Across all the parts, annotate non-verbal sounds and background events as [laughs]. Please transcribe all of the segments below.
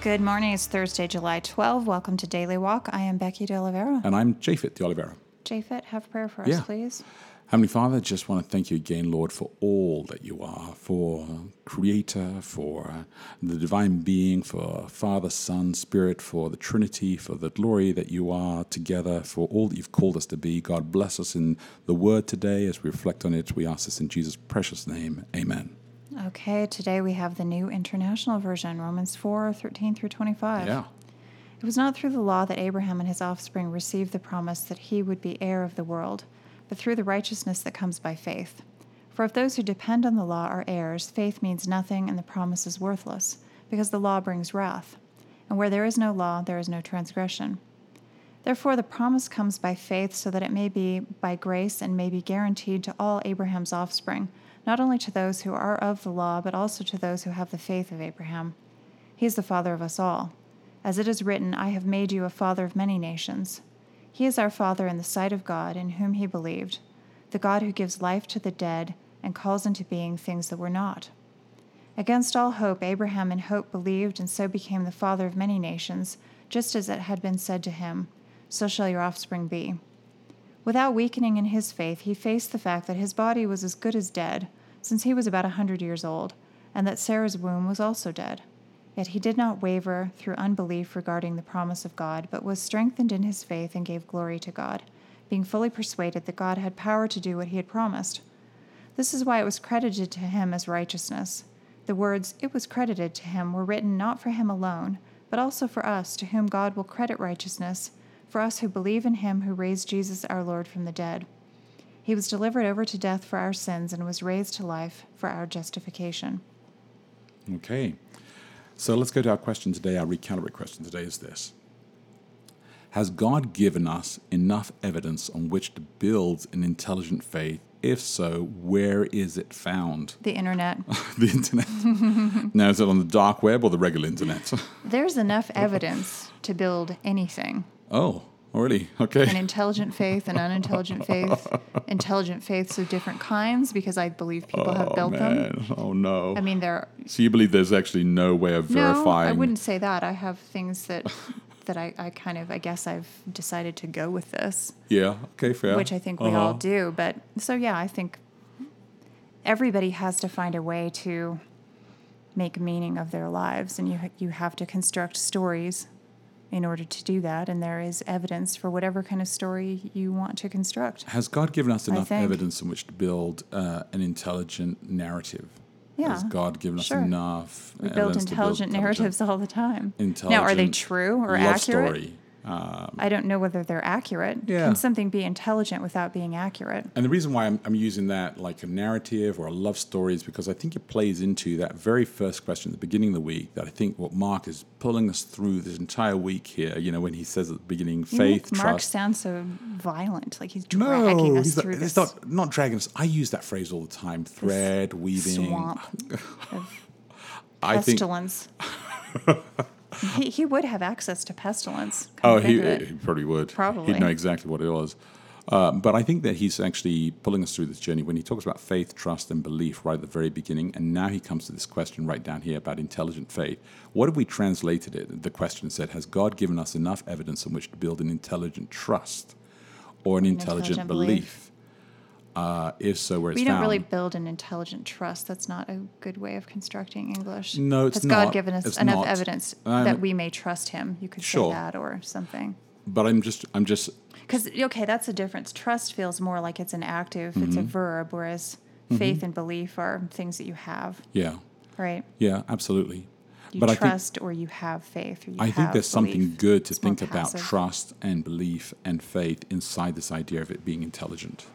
Good morning. It's Thursday, July 12. Welcome to Daily Walk. I am Becky De Oliveira. And I'm Japhet de Oliveira. Japhet, have prayer for us, Yeah. please. Heavenly Father, just want to thank you again, Lord, for all that you are, for Creator, for the divine being, for Father, Son, Spirit, for the Trinity, for the glory that you are together, for all that you've called us to be. God bless us in the word today as we reflect on it. We ask this in Jesus' precious name. Amen. Okay, today we have the New International Version, Romans 4 13 through 25. Yeah. It was not through the law that Abraham and his offspring received the promise that he would be heir of the world, but through the righteousness that comes by faith. For if those who depend on the law are heirs, faith means nothing and the promise is worthless, because the law brings wrath. And where there is no law, there is no transgression. Therefore, the promise comes by faith, so that it may be by grace and may be guaranteed to all Abraham's offspring, not only to those who are of the law, but also to those who have the faith of Abraham. He is the father of us all. As it is written, I have made you a father of many nations. He is our Father in the sight of God, in whom he believed, the God who gives life to the dead and calls into being things that were not. Against all hope, Abraham in hope believed, and so became the father of many nations, just as it had been said to him, So shall your offspring be. Without weakening in his faith, he faced the fact that his body was as good as dead, since he was about a hundred years old, and that Sarah's womb was also dead. Yet he did not waver through unbelief regarding the promise of God, but was strengthened in his faith and gave glory to God, being fully persuaded that God had power to do what he had promised. This is why it was credited to him as righteousness. The words, it was credited to him, were written not for him alone, but also for us, to whom God will credit righteousness, for us who believe in him who raised Jesus our Lord from the dead. He was delivered over to death for our sins and was raised to life for our justification. Okay. So let's go to our question today. Our recalibrate question today is this Has God given us enough evidence on which to build an intelligent faith? If so, where is it found? The internet. [laughs] the internet. [laughs] now, is it on the dark web or the regular internet? There's enough [laughs] evidence to build anything. oh, An Okay. intelligent faith and unintelligent faith, [laughs] intelligent faiths of different kinds, because I believe people have Oh, built them. man. Oh, no. I mean, there. so you believe there's actually no way of verifying? No? I wouldn't say that. I have things that [laughs] that I, I kind of I guess I've decided to go with this, Yeah, okay, fair. which I think we all Uh-huh. do. But so yeah, I think everybody has to find a way to make meaning of their lives, and you you have to construct stories in order to do that. And there is evidence for whatever kind of story you want to construct. Has God given us enough evidence in which to build uh, an intelligent narrative? Yeah, Has God given us sure. enough We build evidence to intelligent narratives all the time. Now, are they true or accurate? story? Um, I don't know whether they're accurate. Yeah. Can something be intelligent without being accurate? and the reason why I'm, I'm using that like a narrative or a love story is because I think it plays into that very first question at the beginning of the week that I think what Mark is pulling us through this entire week here, you know, when he says at the beginning, You faith, Mark trust. sound so violent, like he's dragging no, us he's through it's this not, not dragging us. I use that phrase all the time thread, weaving. swamp [laughs] of I think pestilence. [laughs] [laughs] he, he would have access to pestilence. Oh, he, think of it. he probably would. Probably. He'd know exactly what it was. Uh, but I think that he's actually pulling us through this journey when he talks about faith, trust, and belief right at the very beginning. And now he comes to this question right down here about intelligent faith. What if we translated it? The question said, Has God given us enough evidence on which to build an intelligent trust or an, intelligent, intelligent belief? belief. Uh, if so, where it's We don't found. really build an intelligent trust. That's not a good way of constructing English. No, it's Has not. God given us It's enough not. evidence Um, that we may trust Him? You could sure. say that or something. but I'm just, I'm just, Because okay, that's a difference. Trust feels more like it's an active, it's Mm-hmm. a verb, whereas faith and belief are things that you have, yeah, right? yeah, absolutely. You but I think trust or you have faith. You I think have there's something good to It's think about trust and belief and faith inside this idea of it being intelligent.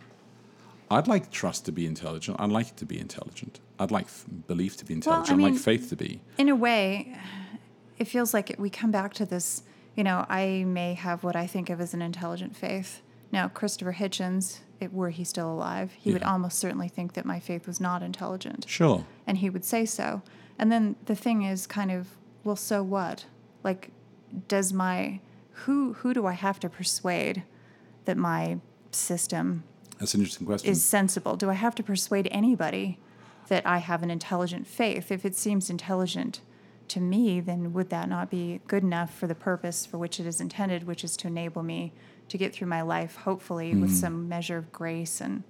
I'd like trust to be intelligent. I'd like it to be intelligent. I'd like f- belief to be Well, I intelligent. I'd like faith to be. In a way, it feels like we come back to this you know, I may have what I think of as an intelligent faith. Now, Christopher Hitchens, it, were he still alive, he would almost certainly think that my faith was not intelligent Sure. and he would say so. And then the thing is kind of, well, so what? Like, does my who who do I have to persuade that my system That's an interesting question. is sensible? Do I have to persuade anybody that I have an intelligent faith? If it seems intelligent to me, then would that not be good enough for the purpose for which it is intended, which is to enable me to get through my life, hopefully, with hmm. some measure of grace and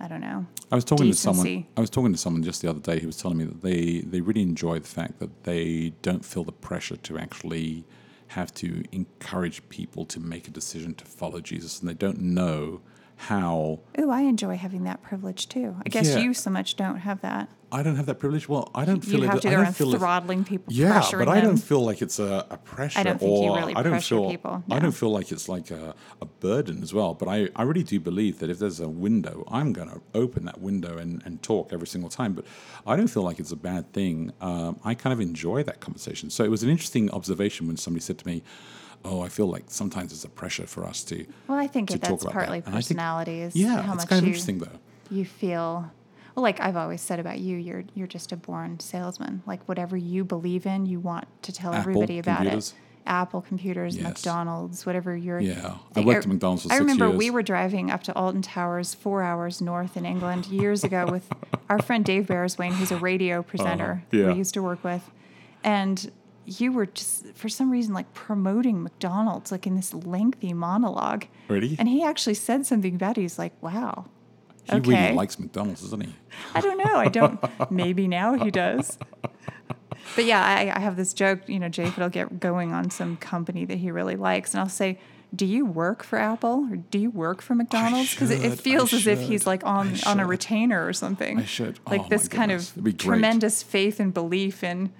I don't know. I was talking to someone. I was talking to someone just the other day who was telling me that they they really enjoy the fact that they don't feel the pressure to actually have to encourage people to make a decision to follow Jesus, and they don't know how. Oh, I enjoy having that privilege too. I guess Yeah. you so much don't have that. I don't have that privilege. Well, I don't feel You it. have to I go don't around feel it- throttling people, Yeah, but I them. don't feel like it's a, a pressure. I don't think you or really I don't pressure feel, people, I don't feel like it's like a, a burden as well. But I, I really do believe that if there's a window, I'm going to open that window and, and talk every single time. But I don't feel like it's a bad thing. Um, I kind of enjoy that conversation. So it was an interesting observation when somebody said to me, "Oh, I feel like sometimes it's a pressure for us to." Well, I think to that's partly that. Think- Yeah, how it's much kind of you, interesting though. you feel. Well, like I've always said about you, you're you're just a born salesman. Like whatever you believe in, you want to tell Apple everybody about computers. it. Apple computers, Yes. McDonald's, whatever you're. Yeah, I worked at McDonald's for I remember years. we were driving up to Alton Towers, four hours north in England, years ago with [laughs] our friend Dave Bearswain, who's a radio presenter Uh-huh. yeah. we used to work with, and you were just for some reason like promoting McDonald's like in this lengthy monologue. Really? And he actually said something about it. He's like, "Wow, He okay." really likes McDonald's, doesn't he? I don't know. I don't. [laughs] maybe now he does. But yeah, I, I have this joke. You know, Jake will get going on some company that he really likes, and I'll say, "Do you work for Apple or do you work for McDonald's?" Because it, it feels as if he's like on on a retainer or something. I should. Like Oh, my this kind of It'd be great. tremendous faith and belief in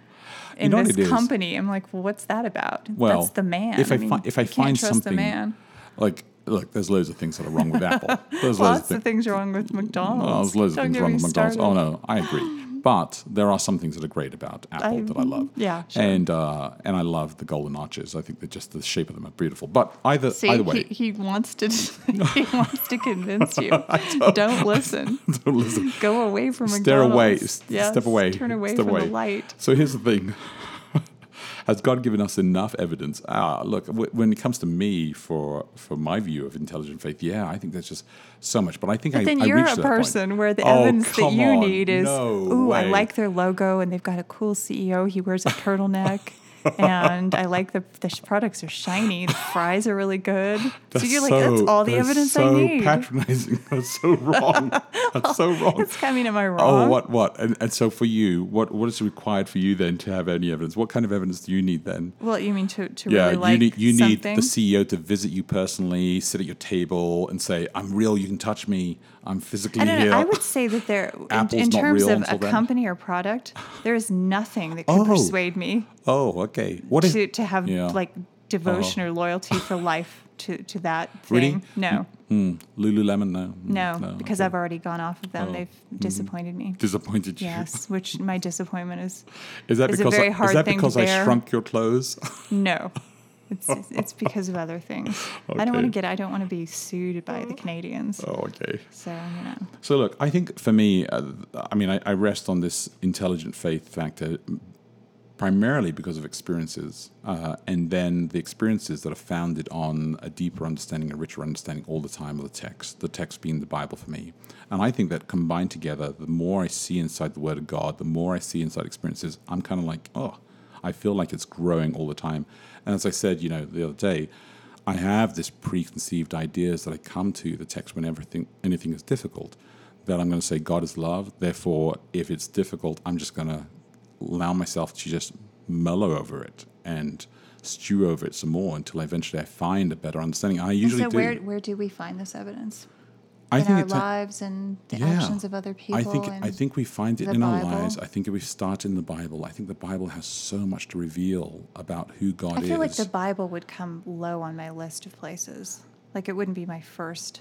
in know this company. I'm like, well, what's that about? Well, That's the man. If I, mean, fi- if I you find something the man. like look, there's loads of things that are wrong with Apple. There's loads Lots of of things. wrong with McDonald's. Oh, there's loads of Don't things wrong with McDonald's. Oh no, I agree. But there are some things that are great about Apple I- that I love. yeah, sure. And uh, and I love the golden arches. I think that just the shape of them are beautiful. But either See, either way, he, he wants to [laughs] he wants to convince you. [laughs] Don't listen. [laughs] don't listen. Go away from Stare away. Yes, Step away. Turn away Step from away. the light. So here's the thing. Has God given us enough evidence? Ah, look, w- when it comes to me for for my view of intelligent faith, yeah, I think that's just so much. But I think I, But then you're reached a person where the Oh, evidence that you on. need is, No ooh, I like their logo and they've got a cool CEO. He wears a turtleneck. [laughs] and I like the the products are shiny. The [laughs] fries are really good. so you're like, that's all the that is evidence so I need. patronizing. [laughs] That's so wrong. That's so [laughs] wrong. It's coming. am I wrong? Oh, what, what? And, and so for you, what, what is required for you then to have any evidence? What kind of evidence do you need then? Well, you mean to, to Yeah, really like you need you need the CEO to visit you personally, sit at your table, and say, "I'm real. You can touch me. I'm physically I don't here." know. I would say that there, in, in terms of a then. company or product, there is nothing that could Oh. persuade me oh, okay. What is to, to have Yeah. like devotion or loyalty for [laughs] life to, to that Really? thing. No, Hmm, Lululemon? No, no, no. because okay. I've already gone off of them. Oh, They've disappointed me. disappointed you. Yes, which my disappointment is Is that It's a because I, is that because I bear. shrunk your clothes? [laughs] no. It's it's because of other things. I don't want to get. I don't want to be sued by the Canadians. oh, okay. So you know. So look, I think for me, uh, I mean, I, I rest on this intelligent faith factor primarily because of experiences, uh, and then the experiences that are founded on a deeper understanding, a richer understanding all the time of the text. The text being the Bible for me, and I think that combined together, the more I see inside the Word of God, the more I see inside experiences, I'm kind of like, oh, I feel like it's growing all the time. And as I said, you know, the other day. I have this preconceived ideas that I come to the text when everything anything is difficult. That I'm going to say God is love. Therefore, if it's difficult, I'm just going to allow myself to just mellow over it and stew over it some more until eventually I find a better understanding. I And usually so do. where where do we find this evidence? I in think our it's a- lives and the yeah. actions of other people. I think I think we find it in our lives. I think if we start in the Bible, I think the Bible has so much to reveal about who God is. I feel like the Bible would come low on my list of places. Like it wouldn't be my first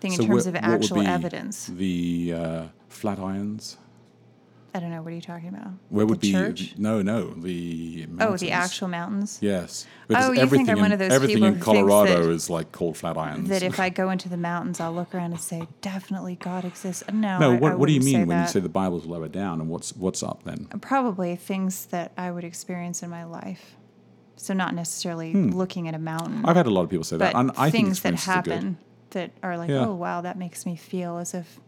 thing So in terms wh- of what would actual evidence. The uh, Flatirons. I don't know. What are you talking about? Where would the be church? no, no, the Oh, the actual mountains. Yes. Oh, you think everything I'm in, one of those everything people in Colorado that- is like cold Flatirons. That if I [laughs] go into the mountains, I'll look around and say, definitely God exists. No. no, I- what, I what do you mean when you say the Bible's lower down and what's what's up then? Probably things that I would experience in my life. So not necessarily Hmm. looking at a mountain, I've had a lot of people say that. And I think things that experiences are good. happen that are like, Yeah. oh wow, that makes me feel as if.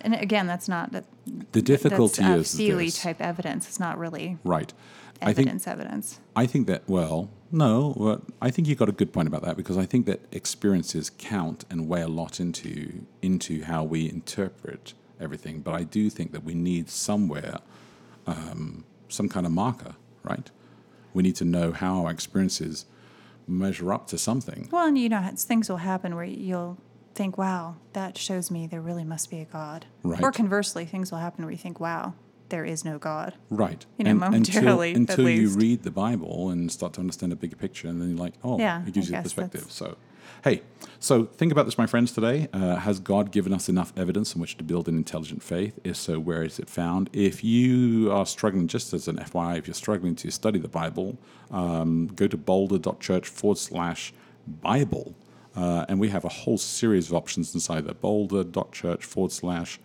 And again, that's not that. The difficulty that's, uh, is feely this. type evidence. It's not really Right. I think evidence. evidence. I think that well, no, but I think you got a good point about that because I think that experiences count and weigh a lot into into how we interpret everything. But I do think that we need somewhere um, some kind of marker, right? We need to know how our experiences measure up to something. Well, and you know, things will happen where you'll think, wow, that shows me there really must be a God. Right. Or conversely, things will happen where you think, wow, there is no God. Right. You know, momentarily, Until, until you read the Bible and start to understand a bigger picture, and then you're like, oh, Yeah, it gives I you the perspective. So, hey, so think about this, my friends, today. Uh, has God given us enough evidence on which to build an intelligent faith? If so, where is it found? If you are struggling, just as an FYI, if you're struggling to study the Bible, um, go to boulder.church forward slash Bible. Uh, and we have a whole series of options inside there boulder.church forward slash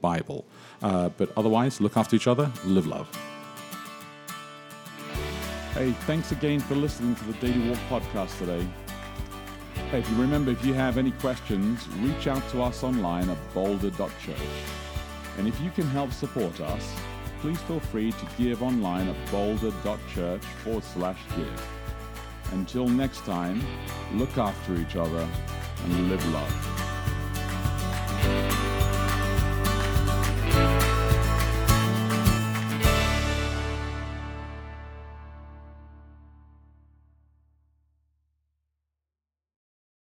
Bible. Uh, but otherwise, look after each other, live love. Hey, thanks again for listening to the Daily Walk podcast today. Hey, if you remember, if you have any questions, reach out to us online at boulder.church. And if you can help support us, please feel free to give online at boulder.church forward slash give. Until next time, look after each other and live love.